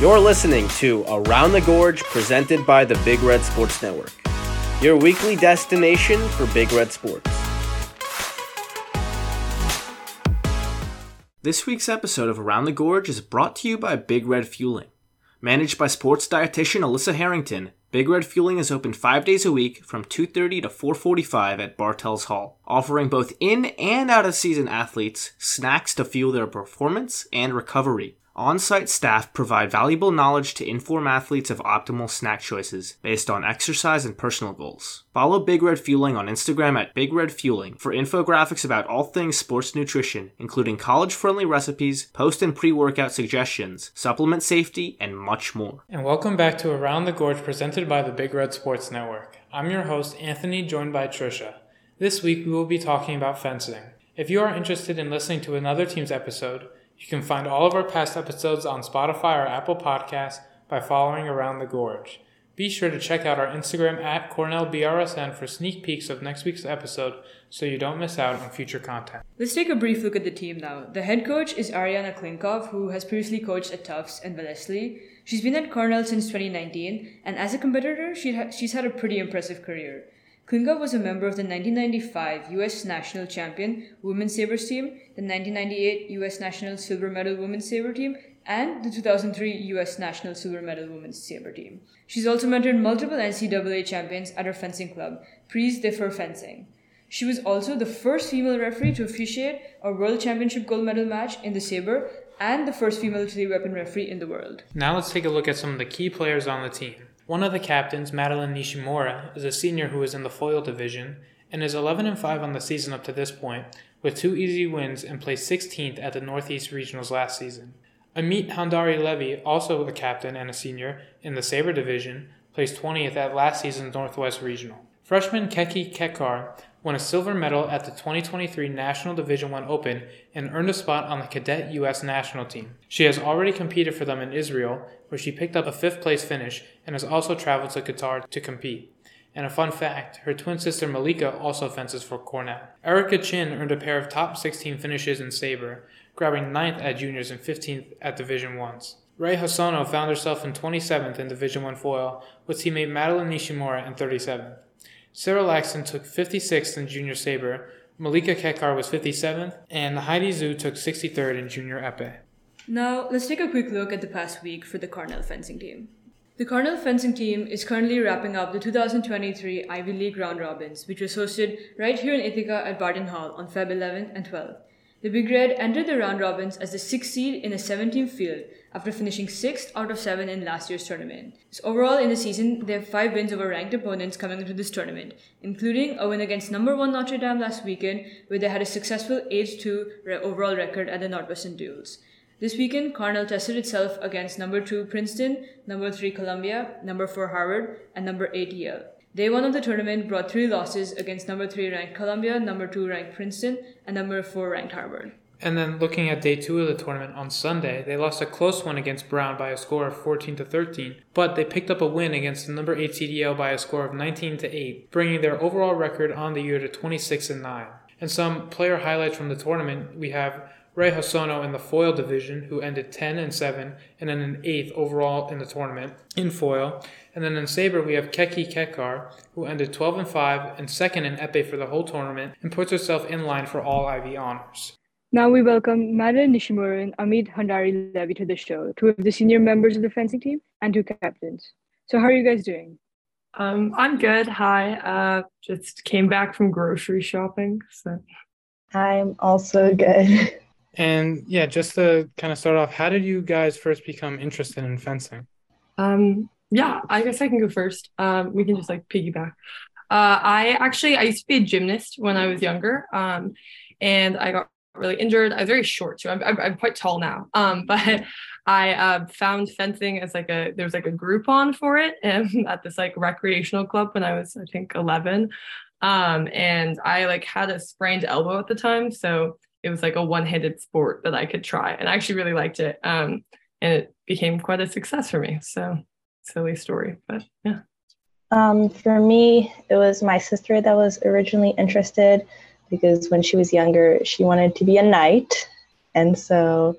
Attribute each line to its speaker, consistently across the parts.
Speaker 1: You're listening to Around the Gorge presented by the Big Red Sports Network, your weekly destination for Big Red Sports. This week's episode of Around the Gorge is brought to you by Big Red Fueling. Managed by sports dietitian Alyssa Harrington, Big Red Fueling is open 5 days a week from 2:30 to 4:45 at Bartels Hall, offering both in and out of season athletes snacks to fuel their performance and recovery. On site staff provide valuable knowledge to inform athletes of optimal snack choices based on exercise and personal goals. Follow Big Red Fueling on Instagram at Big Red Fueling for infographics about all things sports nutrition, including college friendly recipes, post and pre workout suggestions, supplement safety, and much more.
Speaker 2: And welcome back to Around the Gorge presented by the Big Red Sports Network. I'm your host, Anthony, joined by Trisha. This week we will be talking about fencing. If you are interested in listening to another team's episode, you can find all of our past episodes on Spotify or Apple Podcasts by following Around the Gorge. Be sure to check out our Instagram at CornellBRSN for sneak peeks of next week's episode so you don't miss out on future content.
Speaker 3: Let's take a brief look at the team now. The head coach is Ariana Klinkov, who has previously coached at Tufts and Wellesley. She's been at Cornell since 2019, and as a competitor, she ha- she's had a pretty impressive career. Klinkov was a member of the 1995 U.S. National Champion Women's Sabres team, the 1998 U.S. National Silver Medal Women's Sabre team, and the 2003 U.S. National Silver Medal Women's Sabre team. She's also mentored multiple NCAA champions at her fencing club, Prise de Fer Fencing. She was also the first female referee to officiate a World Championship gold medal match in the sabre and the first female three weapon referee in the world.
Speaker 2: Now let's take a look at some of the key players on the team. One of the captains, Madeline Nishimura, is a senior who is in the foil division and is 11 and 5 on the season up to this point, with two easy wins and placed 16th at the Northeast Regionals last season. Amit Handari Levy, also a captain and a senior in the Sabre division, placed 20th at last season's Northwest Regional. Freshman Keki Kekar won a silver medal at the 2023 National Division 1 Open and earned a spot on the cadet US national team. She has already competed for them in Israel, where she picked up a fifth place finish and has also traveled to Qatar to compete. And a fun fact, her twin sister Malika also fences for Cornell. Erica Chin earned a pair of top 16 finishes in Sabre, grabbing 9th at juniors and 15th at Division 1s. Ray Hosono found herself in 27th in Division 1 foil, with teammate Madeline Nishimura in 37th. Sarah Laxton took 56th in Junior Sabre, Malika Kekar was 57th, and Heidi Zhu took 63rd in Junior Epee.
Speaker 3: Now, let's take a quick look at the past week for the Cornell fencing team. The Cornell fencing team is currently wrapping up the 2023 Ivy League round robins, which was hosted right here in Ithaca at Barton Hall on Feb 11th and 12th. The Big Red entered the round robins as the sixth seed in a seven team field after finishing sixth out of seven in last year's tournament. So overall, in the season, they have five wins over ranked opponents coming into this tournament, including a win against number one Notre Dame last weekend, where they had a successful 8 2 overall record at the Northwestern Duels. This weekend, Cornell tested itself against number 2 Princeton, number 3 Columbia, number 4 Harvard, and number 8 Yale. Day one of the tournament brought three losses against number 3 ranked Columbia, number 2 ranked Princeton, and number 4 ranked Harvard.
Speaker 2: And then looking at day two of the tournament on Sunday, they lost a close one against Brown by a score of 14 to 13, but they picked up a win against the number 8 CDL by a score of 19 to 8, bringing their overall record on the year to 26 and 9. And some player highlights from the tournament, we have Ray Hosono in the foil division, who ended 10 and 7, and then an eighth overall in the tournament in foil. And then in sabre, we have Keki Kekar, who ended 12 and 5 and second in epee for the whole tournament, and puts herself in line for all Ivy honors.
Speaker 3: Now we welcome Madeline Nishimura and Amit Handari Levy to the show, two of the senior members of the fencing team and two captains. So how are you guys doing?
Speaker 4: Um, I'm good. Hi. Uh, just came back from grocery shopping. So
Speaker 5: I'm also good.
Speaker 2: And yeah, just to kind of start off, how did you guys first become interested in fencing?
Speaker 4: Um, yeah, I guess I can go first. Um, we can just like piggyback. Uh, I actually I used to be a gymnast when I was younger. Um, and I got really injured. I was very short too. I'm, I'm, I'm quite tall now. Um, but I uh, found fencing as like a there was like a Groupon for it and at this like recreational club when I was I think 11. Um, and I like had a sprained elbow at the time, so it was like a one-handed sport that I could try, and I actually really liked it. Um, and it became quite a success for me. So silly story, but yeah.
Speaker 5: Um, for me, it was my sister that was originally interested because when she was younger, she wanted to be a knight. And so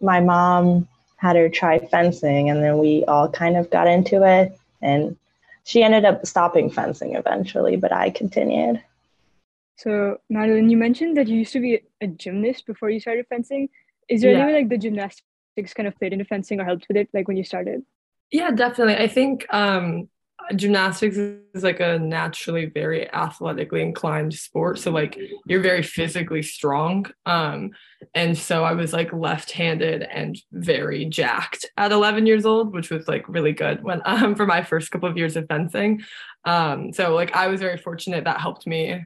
Speaker 5: my mom had her try fencing, and then we all kind of got into it. And she ended up stopping fencing eventually, but I continued.
Speaker 3: So, Madeline, you mentioned that you used to be a gymnast before you started fencing. Is there
Speaker 4: Yeah.
Speaker 3: any way like the gymnastics kind of played into fencing or helped with it, like when you started?
Speaker 4: Yeah, definitely. I think um, gymnastics is like a naturally very athletically inclined sport. So like you're very physically strong. Um, and so I was like left-handed and very jacked at 11 years old, which was like really good when um for my first couple of years of fencing. Um, so like I was very fortunate that helped me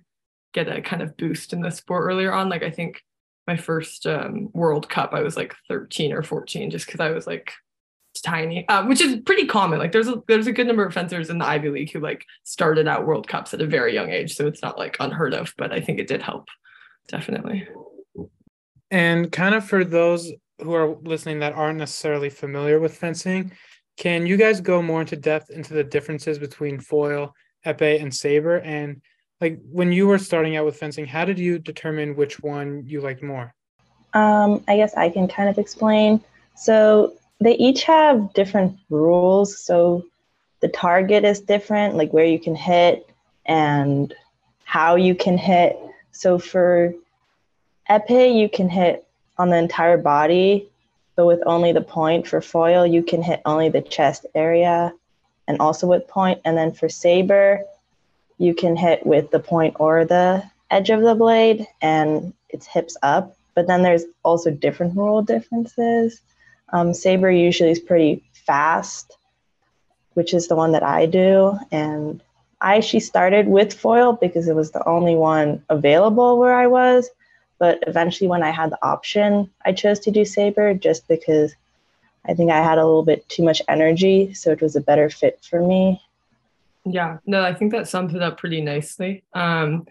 Speaker 4: get a kind of boost in the sport earlier on. Like I think my first um, World Cup, I was like 13 or 14, just because I was like tiny, um, which is pretty common. Like there's a there's a good number of fencers in the Ivy League who like started out World Cups at a very young age, so it's not like unheard of. But I think it did help, definitely.
Speaker 2: And kind of for those who are listening that aren't necessarily familiar with fencing, can you guys go more into depth into the differences between foil, epee, and saber? And like when you were starting out with fencing, how did you determine which one you liked more?
Speaker 5: Um, I guess I can kind of explain. So they each have different rules. So the target is different, like where you can hit and how you can hit. So for epee, you can hit on the entire body, but with only the point. For foil, you can hit only the chest area and also with point. And then for saber, you can hit with the point or the edge of the blade and it's hips up. But then there's also different rule differences. Um, saber usually is pretty fast, which is the one that I do. And I actually started with foil because it was the only one available where I was. But eventually, when I had the option, I chose to do saber just because I think I had a little bit too much energy. So it was a better fit for me.
Speaker 4: Yeah, no, I think that sums it up pretty nicely. Um,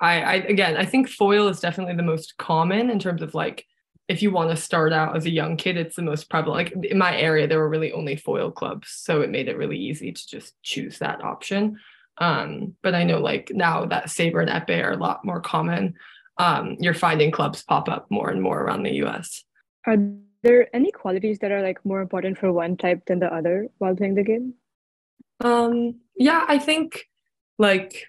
Speaker 4: I, I again, I think foil is definitely the most common in terms of like if you want to start out as a young kid, it's the most prevalent. Like in my area, there were really only foil clubs, so it made it really easy to just choose that option. Um, but I know like now that saber and epee are a lot more common. Um, you're finding clubs pop up more and more around the U.S.
Speaker 3: Are there any qualities that are like more important for one type than the other while playing the game?
Speaker 4: Um, yeah, I think like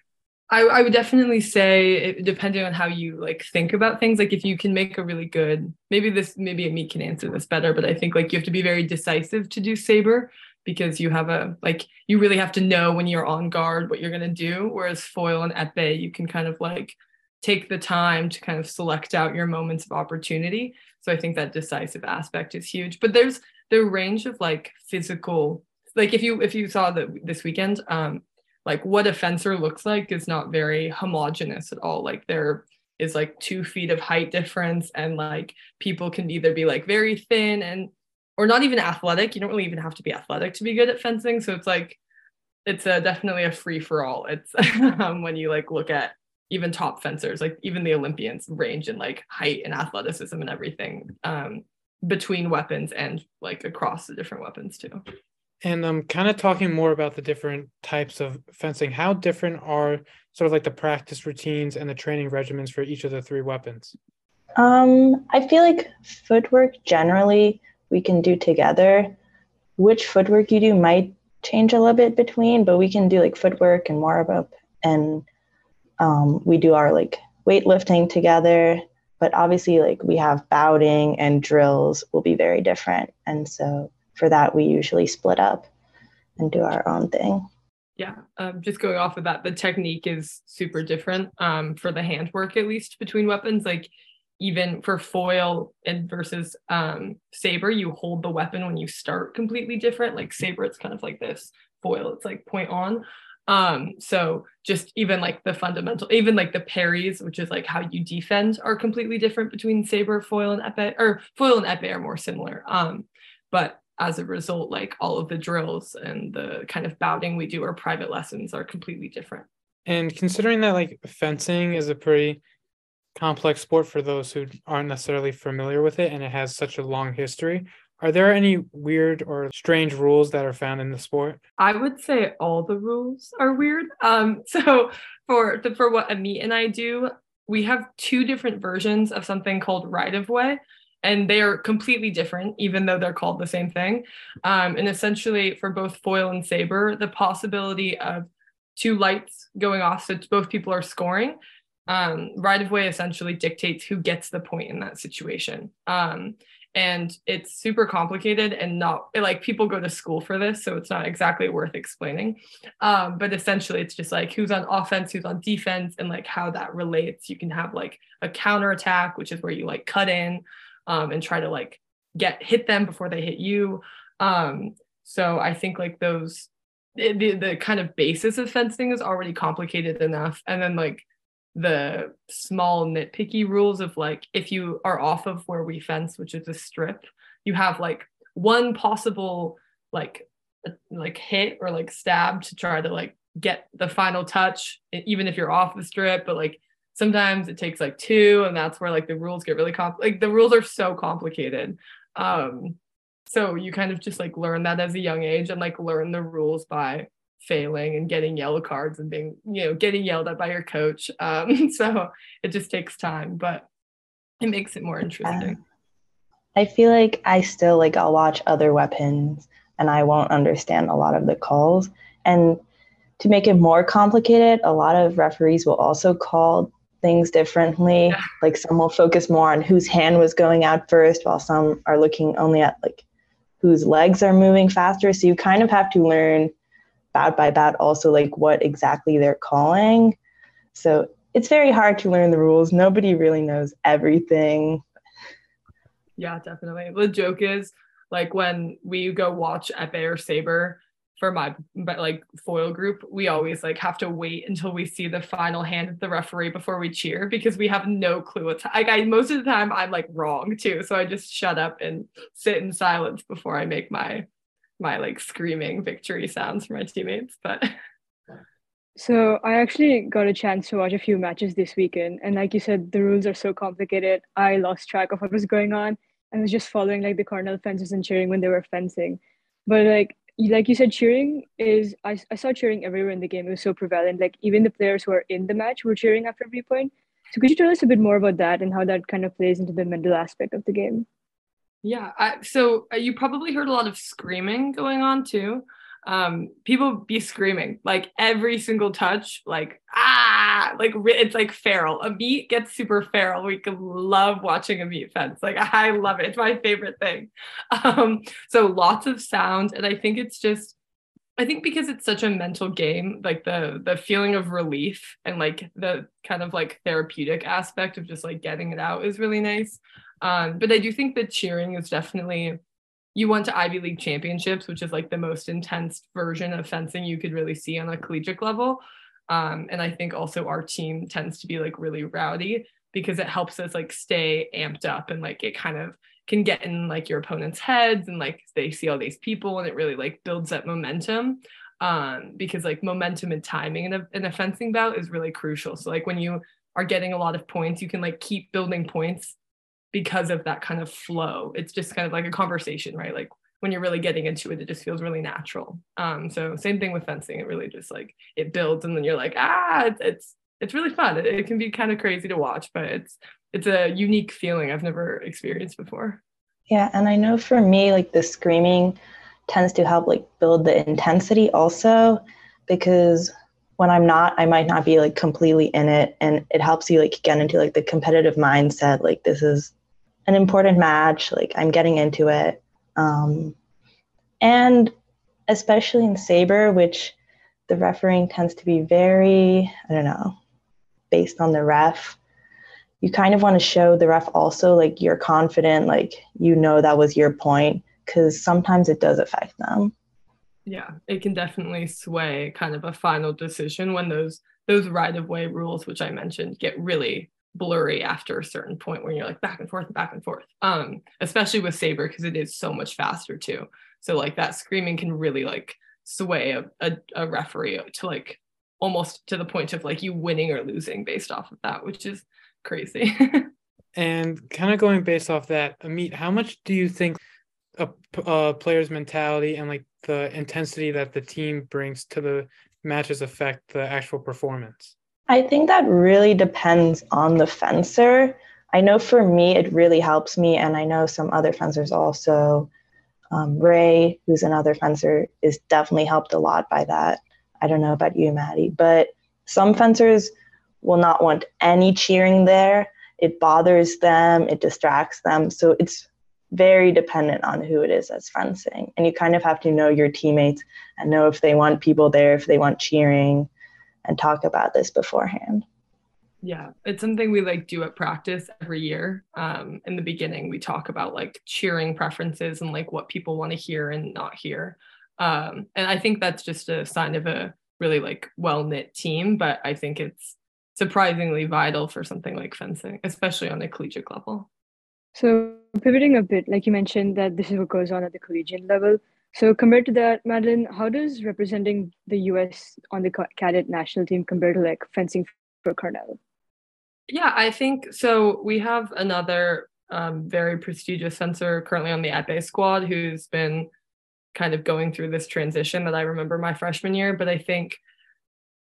Speaker 4: I, I would definitely say it, depending on how you like think about things, like if you can make a really good, maybe this, maybe me can answer this better, but I think like you have to be very decisive to do saber because you have a like you really have to know when you're on guard what you're gonna do. Whereas foil and epee, you can kind of like take the time to kind of select out your moments of opportunity. So I think that decisive aspect is huge. But there's the range of like physical, like if you if you saw that this weekend, um, like what a fencer looks like is not very homogenous at all. Like there is like two feet of height difference, and like people can either be like very thin and or not even athletic. You don't really even have to be athletic to be good at fencing. So it's like it's a, definitely a free for all. It's um, when you like look at even top fencers, like even the Olympians range in like height and athleticism and everything um, between weapons and like across the different weapons too.
Speaker 2: And um, kind of talking more about the different types of fencing. How different are sort of like the practice routines and the training regimens for each of the three weapons?
Speaker 5: Um, I feel like footwork generally we can do together. Which footwork you do might change a little bit between, but we can do like footwork and warm up, and um, we do our like weightlifting together. But obviously, like we have bouting and drills will be very different, and so for that we usually split up and do our own thing.
Speaker 4: Yeah, um, just going off of that, the technique is super different um, for the handwork, at least between weapons. Like even for foil and versus um, saber, you hold the weapon when you start completely different. Like saber, it's kind of like this. Foil, it's like point on. Um, so just even like the fundamental, even like the parries, which is like how you defend, are completely different between saber, foil, and epee, or foil and epee are more similar. Um, but as a result, like all of the drills and the kind of bouting we do or private lessons are completely different.
Speaker 2: And considering that like fencing is a pretty complex sport for those who aren't necessarily familiar with it and it has such a long history, are there any weird or strange rules that are found in the sport?
Speaker 4: I would say all the rules are weird. Um, so for the, for what Amit and I do, we have two different versions of something called right of way. And they are completely different, even though they're called the same thing. Um, and essentially, for both foil and saber, the possibility of two lights going off, so both people are scoring, um, right of way essentially dictates who gets the point in that situation. Um, and it's super complicated and not like people go to school for this so it's not exactly worth explaining um, but essentially it's just like who's on offense who's on defense and like how that relates you can have like a counter attack which is where you like cut in um, and try to like get hit them before they hit you. Um, so i think like those the, the kind of basis of fencing is already complicated enough. And then like the small nitpicky rules of like if you are off of where we fence which is a strip you have like one possible like like hit or like stab to try to like get the final touch even if you're off the strip but like sometimes it takes like two and that's where like the rules get really comp like the rules are so complicated. Um so you kind of just like learn that as a young age and like learn the rules by failing and getting yellow cards and being you know getting yelled at by your coach. Um, so it just takes time but it makes it more interesting.
Speaker 5: I feel like i still like i'll watch other weapons and i won't understand a lot of the calls. And to make it more complicated a lot of referees will also call things differently yeah. like some will focus more on whose hand was going out first while some are looking only at like whose legs are moving faster so you kind of have to learn bout by bout also like what exactly they're calling. So it's very hard to learn the rules. Nobody really knows everything.
Speaker 4: Yeah, definitely. The joke is like when we go watch Epee or Saber for my but like foil group, we always like have to wait until we see the final hand of the referee before we cheer because we have no clue what's like I most of the time I'm like wrong too. So I just shut up and sit in silence before I make my my like screaming victory sounds for my teammates but
Speaker 3: so i actually got a chance to watch a few matches this weekend and like you said the rules are so complicated i lost track of what was going on and was just following like the cardinal fences and cheering when they were fencing but like like you said cheering is I, I saw cheering everywhere in the game it was so prevalent like even the players who are in the match were cheering after every point so could you tell us a bit more about that and how that kind of plays into the mental aspect of the game
Speaker 4: yeah. I, so uh, you probably heard a lot of screaming going on too. Um, people be screaming like every single touch, like ah, like it's like feral. Amit gets super feral. We love watching Amit fence. Like I love it. It's my favorite thing. Um, so lots of sound, and I think it's just I think because it's such a mental game, like the the feeling of relief and like the kind of like therapeutic aspect of just like getting it out is really nice. Um, but I do think that cheering is definitely you went to Ivy League championships, which is like the most intense version of fencing you could really see on a collegiate level. Um, and I think also our team tends to be like really rowdy because it helps us like stay amped up and like it kind of can get in like your opponent's heads and like they see all these people and it really like builds that momentum um because like momentum and timing in a, in a fencing bout is really crucial so like when you are getting a lot of points you can like keep building points because of that kind of flow. It's just kind of like a conversation, right? Like when you're really getting into it, it just feels really natural. Um, so same thing with fencing. It really just like it builds, and then you're like, ah, it's it's, it's really fun. It, it can be kind of crazy to watch, but it's it's a unique feeling I've never experienced before.
Speaker 5: Yeah, and I know for me, like the screaming tends to help like build the intensity also because when I'm not, I might not be like completely in it. And it helps you like get into like the competitive mindset. Like this is an important match. Like I'm getting into it. Um, and especially in Saber, which the refereeing tends to be very, I don't know, based on the ref. You kind of want to show the ref also like you're confident, like you know that was your point, because sometimes it does affect them.
Speaker 4: Yeah, it can definitely sway kind of a final decision when those those right of way rules, which I mentioned, get really blurry after a certain point where you're like back and forth, and back and forth. Um, especially with Saber because it is so much faster too. So like that screaming can really like sway a, a, a referee to like almost to the point of like you winning or losing based off of that, which is crazy.
Speaker 2: and kind of going based off that, Amit, how much do you think a, a player's mentality and like the intensity that the team brings to the matches affect the actual performance?
Speaker 5: I think that really depends on the fencer. I know for me, it really helps me. And I know some other fencers also. Um, Ray, who's another fencer, is definitely helped a lot by that. I don't know about you, Maddie, but some fencers will not want any cheering there. It bothers them, it distracts them. So it's very dependent on who it is that's fencing. And you kind of have to know your teammates and know if they want people there, if they want cheering, and talk about this beforehand.
Speaker 4: Yeah, it's something we like do at practice every year. Um, in the beginning, we talk about like cheering preferences and like what people want to hear and not hear. Um, and I think that's just a sign of a really like well knit team. But I think it's surprisingly vital for something like fencing, especially on a collegiate level.
Speaker 3: So pivoting a bit, like you mentioned that this is what goes on at the collegiate level. So compared to that, Madeline, how does representing the U.S. on the cadet national team compare to like fencing for Cornell?
Speaker 4: Yeah, I think so. We have another um, very prestigious fencer currently on the épée squad who's been kind of going through this transition that I remember my freshman year. But I think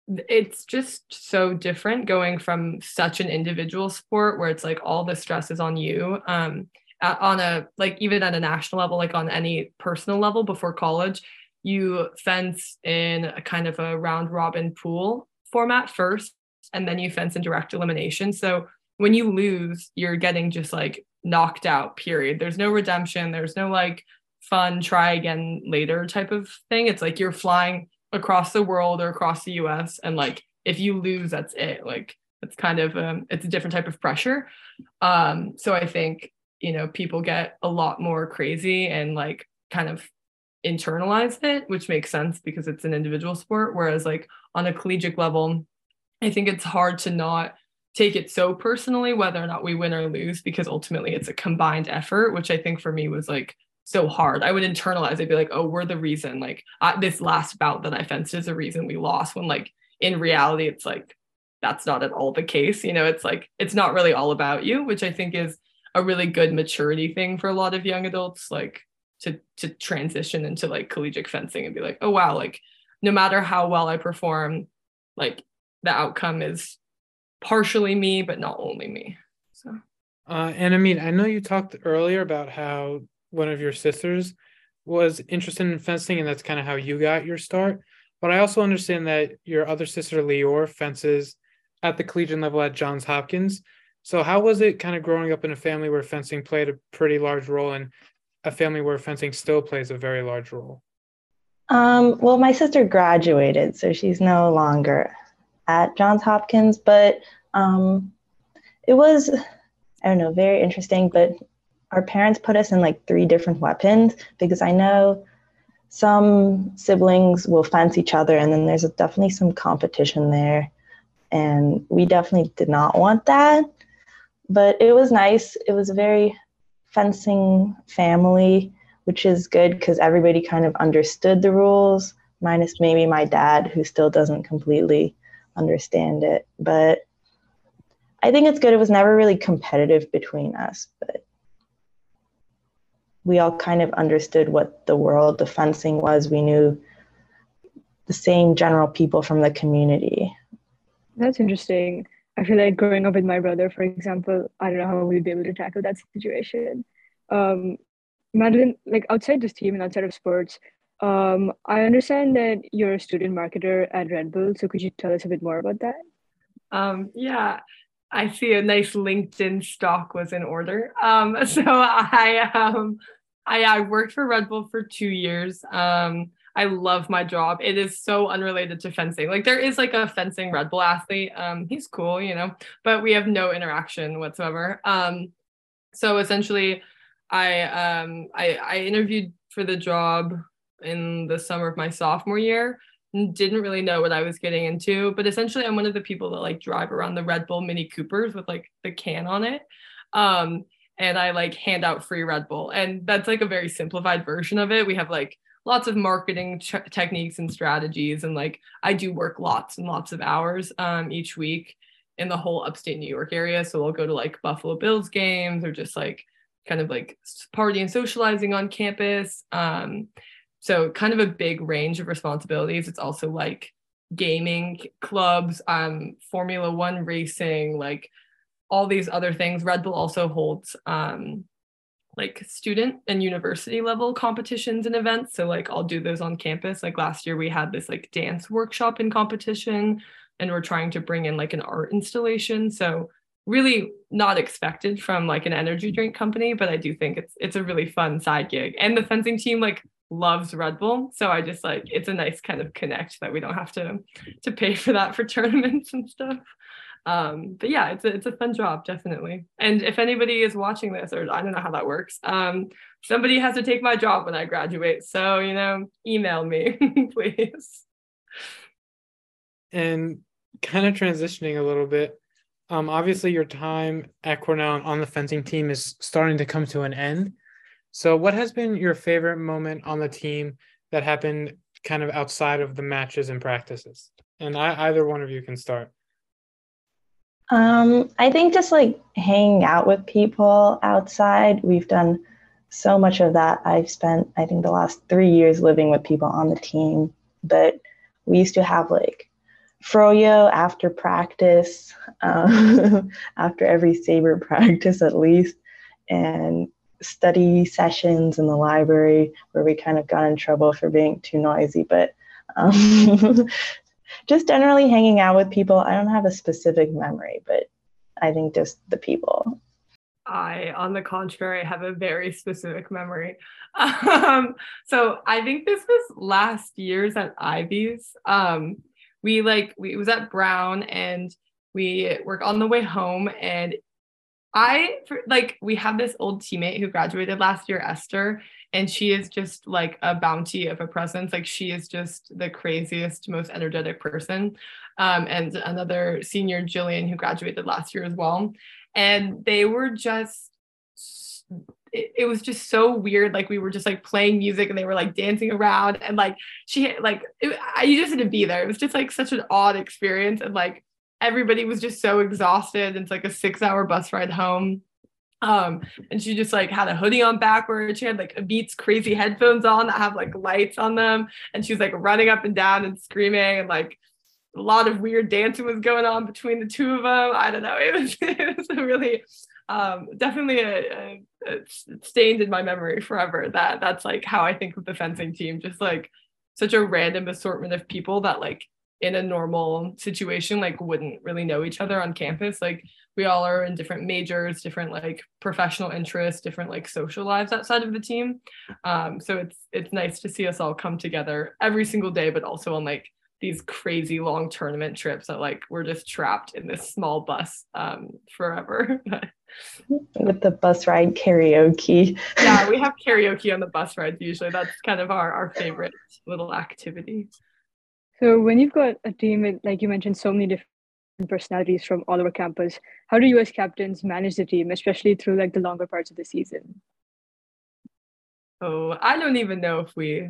Speaker 4: it's just so different going from such an individual sport where it's like all the stress is on you um on a like even at a national level like on any personal level before college you fence in a kind of a round robin pool format first and then you fence in direct elimination. So when you lose you're getting just like knocked out period. There's no redemption. There's no like fun try again later type of thing. It's like you're flying across the world or across the US and like if you lose that's it. Like it's kind of um, it's a different type of pressure. Um so i think you know people get a lot more crazy and like kind of internalize it which makes sense because it's an individual sport whereas like on a collegiate level i think it's hard to not take it so personally whether or not we win or lose because ultimately it's a combined effort which i think for me was like so hard. I would internalize. I'd be like, oh, we're the reason. Like I, this last bout that I fenced is the reason we lost. When like in reality, it's like that's not at all the case. You know, it's like it's not really all about you, which I think is a really good maturity thing for a lot of young adults, like to to transition into like collegiate fencing and be like, oh wow, like no matter how well I perform, like the outcome is partially me, but not only me. So.
Speaker 2: Uh, and I mean, I know you talked earlier about how one of your sisters was interested in fencing, and that's kind of how you got your start. But I also understand that your other sister, Leor, fences at the collegiate level at Johns Hopkins. So, how was it kind of growing up in a family where fencing played a pretty large role and a family where fencing still plays a very large role?
Speaker 5: Um, well, my sister graduated, so she's no longer at Johns Hopkins, but um, it was, I don't know, very interesting. But our parents put us in like three different weapons because I know some siblings will fence each other and then there's definitely some competition there. And we definitely did not want that. But it was nice. It was a very fencing family, which is good because everybody kind of understood the rules, minus maybe my dad, who still doesn't completely understand it. But I think it's good. It was never really competitive between us, but we all kind of understood what the world of fencing was. We knew the same general people from the community.
Speaker 3: That's interesting. I feel like growing up with my brother, for example, I don't know how we'd be able to tackle that situation. Um, Madeline, like outside this team and outside of sports, um, I understand that you're a student marketer at Red Bull. So could you tell us a bit more about that?
Speaker 4: Um, yeah, I see a nice LinkedIn stock was in order. Um, so I um, I, I worked for Red Bull for two years. Um, I love my job. It is so unrelated to fencing. Like there is like a fencing Red Bull athlete. Um, he's cool, you know, but we have no interaction whatsoever. Um, so essentially, I um I I interviewed for the job in the summer of my sophomore year. And didn't really know what I was getting into, but essentially, I'm one of the people that like drive around the Red Bull Mini Coopers with like the can on it. Um, and I like hand out free Red Bull. And that's like a very simplified version of it. We have like lots of marketing ch- techniques and strategies. And like I do work lots and lots of hours um, each week in the whole upstate New York area. So I'll go to like Buffalo Bills games or just like kind of like party and socializing on campus. Um, so kind of a big range of responsibilities. It's also like gaming clubs, um, Formula One racing, like all these other things. Red Bull also holds um, like student and university level competitions and events. So like I'll do those on campus. Like last year we had this like dance workshop and competition and we're trying to bring in like an art installation. So really not expected from like an energy drink company, but I do think it's it's a really fun side gig. And the fencing team like loves Red Bull. So I just like it's a nice kind of connect that we don't have to to pay for that for tournaments and stuff um, but yeah, it's a, it's a fun job, definitely. And if anybody is watching this, or I don't know how that works, um, somebody has to take my job when I graduate. So, you know, email me, please.
Speaker 2: And kind of transitioning a little bit, um, obviously your time at Cornell on the fencing team is starting to come to an end. So, what has been your favorite moment on the team that happened kind of outside of the matches and practices? And I, either one of you can start.
Speaker 5: Um, I think just like hanging out with people outside. We've done so much of that. I've spent, I think, the last three years living with people on the team. But we used to have like froyo after practice, um, after every saber practice at least, and study sessions in the library where we kind of got in trouble for being too noisy. But um, just generally hanging out with people. I don't have a specific memory, but I think just the people.
Speaker 4: I, on the contrary, have a very specific memory. Um, so I think this was last year's at Ivy's. Um, we like we was at Brown and we were on the way home and I like we have this old teammate who graduated last year, Esther, and she is just like a bounty of a presence. Like she is just the craziest, most energetic person. Um, and another senior, Jillian, who graduated last year as well. And they were just it, it, was just so weird. Like we were just like playing music and they were like dancing around and like she like it, I, you just had to be there. It was just like such an odd experience and like everybody was just so exhausted. It's like a six hour bus ride home. Um, and she just like had a hoodie on backwards. She had like a Beats crazy headphones on that have like lights on them. And she was like running up and down and screaming and like a lot of weird dancing was going on between the two of them. I don't know. It was, it was a really um, definitely a, a, a stained in my memory forever. That that's like how I think of the fencing team. Just like such a random assortment of people that like in a normal situation like wouldn't really know each other on campus. Like we all are in different majors different like professional interests different like social lives outside of the team. Um, so it's it's nice to see us all come together every single day but also on like these crazy long tournament trips that like we're just trapped in this small bus um, forever.
Speaker 5: With the bus ride karaoke.
Speaker 4: Yeah we have karaoke on the bus rides usually. That's kind of our, our favorite little activity
Speaker 3: so when you've got a team with, like you mentioned, so many different personalities from all over campus, how do you as captains manage the team, especially through like the longer parts of the season?
Speaker 4: Oh, I don't even know if we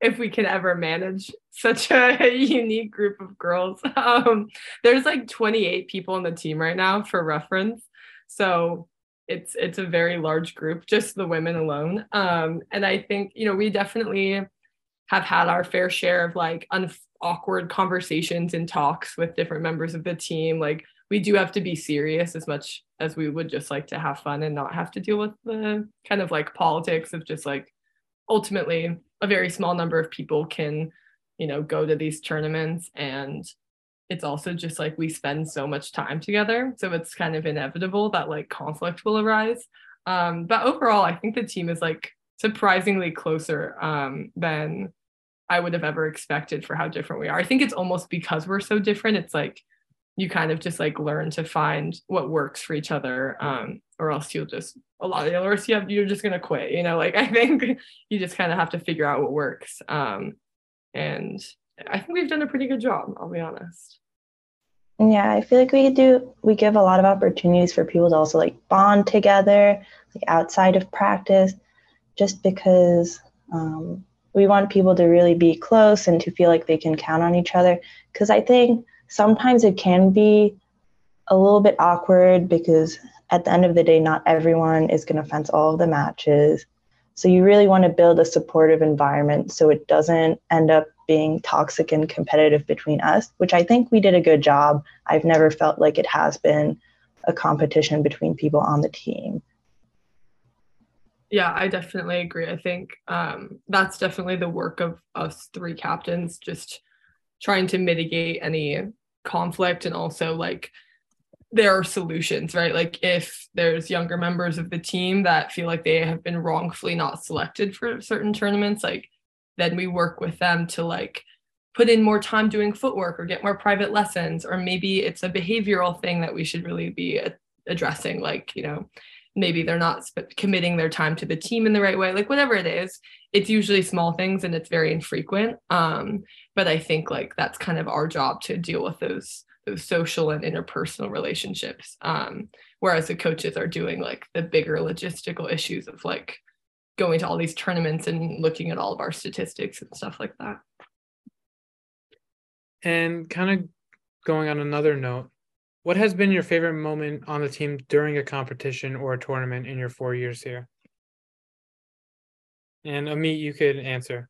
Speaker 4: if we can ever manage such a unique group of girls. Um, there's like 28 people on the team right now for reference. So it's it's a very large group, just the women alone. Um, and I think, you know, we definitely have had our fair share of like un- awkward conversations and talks with different members of the team. Like we do have to be serious as much as we would just like to have fun and not have to deal with the kind of like politics of just like ultimately a very small number of people can, you know, go to these tournaments and it's also just like we spend so much time together. So it's kind of inevitable that like conflict will arise. Um, but overall, I think the team is like surprisingly closer um, than I would have ever expected for how different we are. I think it's almost because we're so different. It's like you kind of just like learn to find what works for each other, um, or else you'll just a lot of or else you have, you're just gonna quit. You know, like I think you just kind of have to figure out what works. Um, and I think we've done a pretty good job. I'll be honest.
Speaker 5: Yeah, I feel like we do. We give a lot of opportunities for people to also like bond together, like outside of practice, just because um, we want people to really be close and to feel like they can count on each other. Because i think sometimes it can be a little bit awkward because at the end of the day not everyone is going to fence all of the matches. So you really want to build a supportive environment so it doesn't end up being toxic and competitive between us which i think we did a good job. I've never felt like it has been a competition between people on the team.
Speaker 4: Yeah, I definitely agree. I think um, that's definitely the work of us three captains, just trying to mitigate any conflict and also like there are solutions, right? Like if there's younger members of the team that feel like they have been wrongfully not selected for certain tournaments, like then we work with them to like put in more time doing footwork or get more private lessons or maybe it's a behavioral thing that we should really be addressing like you know maybe they're not sp- committing their time to the team in the right way like whatever it is it's usually small things and it's very infrequent um but i think like that's kind of our job to deal with those those social and interpersonal relationships um whereas the coaches are doing like the bigger logistical issues of like going to all these tournaments and looking at all of our statistics and stuff like that.
Speaker 2: And kind of going on another note, what has been your favorite moment on the team during a competition or a tournament in your four years here? And Amit, you could answer.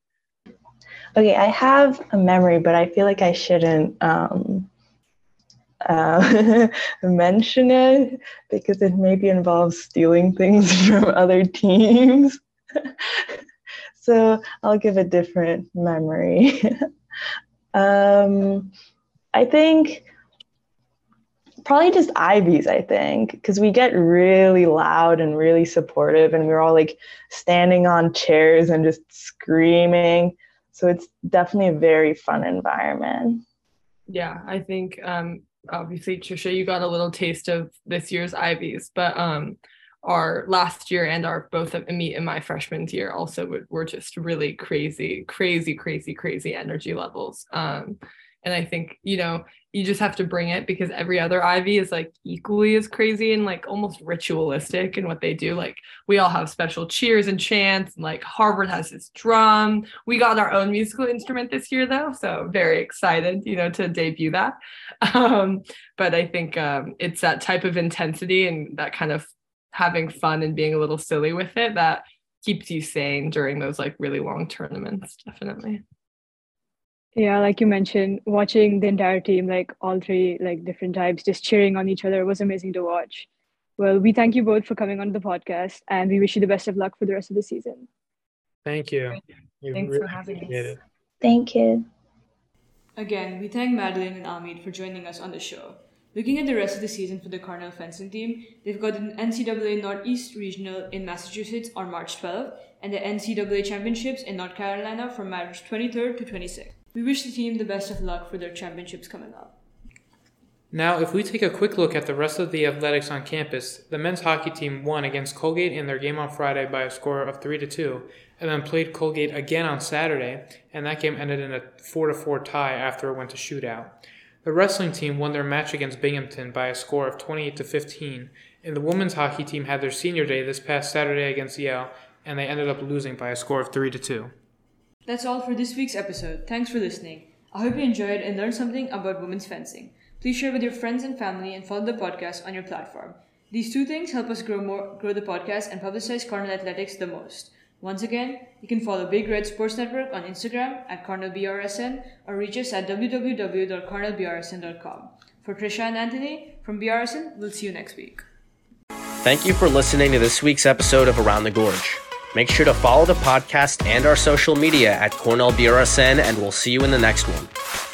Speaker 5: Okay, I have a memory, but I feel like I shouldn't um, uh, mention it because it maybe involves stealing things from other teams. so I'll give a different memory. Um, I think probably just Ivies, I think, because we get really loud and really supportive, and we're all like standing on chairs and just screaming. So it's definitely a very fun environment.
Speaker 4: Yeah, I think um, obviously, Trisha, you got a little taste of this year's Ivies, but um, our last year and our both of me and my freshman year also were just really crazy, crazy, crazy, crazy energy levels. Um, and I think, you know, you just have to bring it because every other Ivy is like equally as crazy and like almost ritualistic in what they do. Like we all have special cheers and chants, and like Harvard has its drum. We got our own musical instrument this year though, so very excited, you know, to debut that. Um, but I think um, it's that type of intensity and that kind of having fun and being a little silly with it that keeps you sane during those like really long tournaments definitely
Speaker 3: yeah like you mentioned watching the entire team like all three like different types just cheering on each other was amazing to watch. Well we thank you both for coming on the podcast and we wish you the best of luck for the rest of the season.
Speaker 2: Thank you.
Speaker 4: We thanks really for having us. it.
Speaker 5: thank you.
Speaker 3: Again we thank madeline and amit for joining us on the show. Looking at the rest of the season for the Cornell fencing team, they've got an NCAA Northeast Regional in Massachusetts on March 12th and the NCAA Championships in North Carolina from March 23rd to 26th. We wish the team the best of luck for their championships coming up.
Speaker 2: Now, if we take a quick look at the rest of the athletics on campus, the men's hockey team won against Colgate in their game on Friday by a score of 3 to 2, and then played Colgate again on Saturday, and that game ended in a 4 to 4 tie after it went to shootout. The wrestling team won their match against Binghamton by a score of 28 to 15, and the women's hockey team had their senior day this past Saturday against Yale, and they ended up losing by a score of 3 to 2.
Speaker 3: That's all for this week's episode. Thanks for listening. I hope you enjoyed and learned something about women's fencing. Please share with your friends and family and follow the podcast on your platform. These two things help us grow more grow the podcast and publicize Cornell athletics the most. Once again, you can follow Big Red Sports Network on Instagram at CornellBRSN or reach us at www.cornellbrsn.com. For Trisha and Anthony from BRSN, we'll see you next week.
Speaker 1: Thank you for listening to this week's episode of Around the Gorge. Make sure to follow the podcast and our social media at Cornell BRSN, and we'll see you in the next one.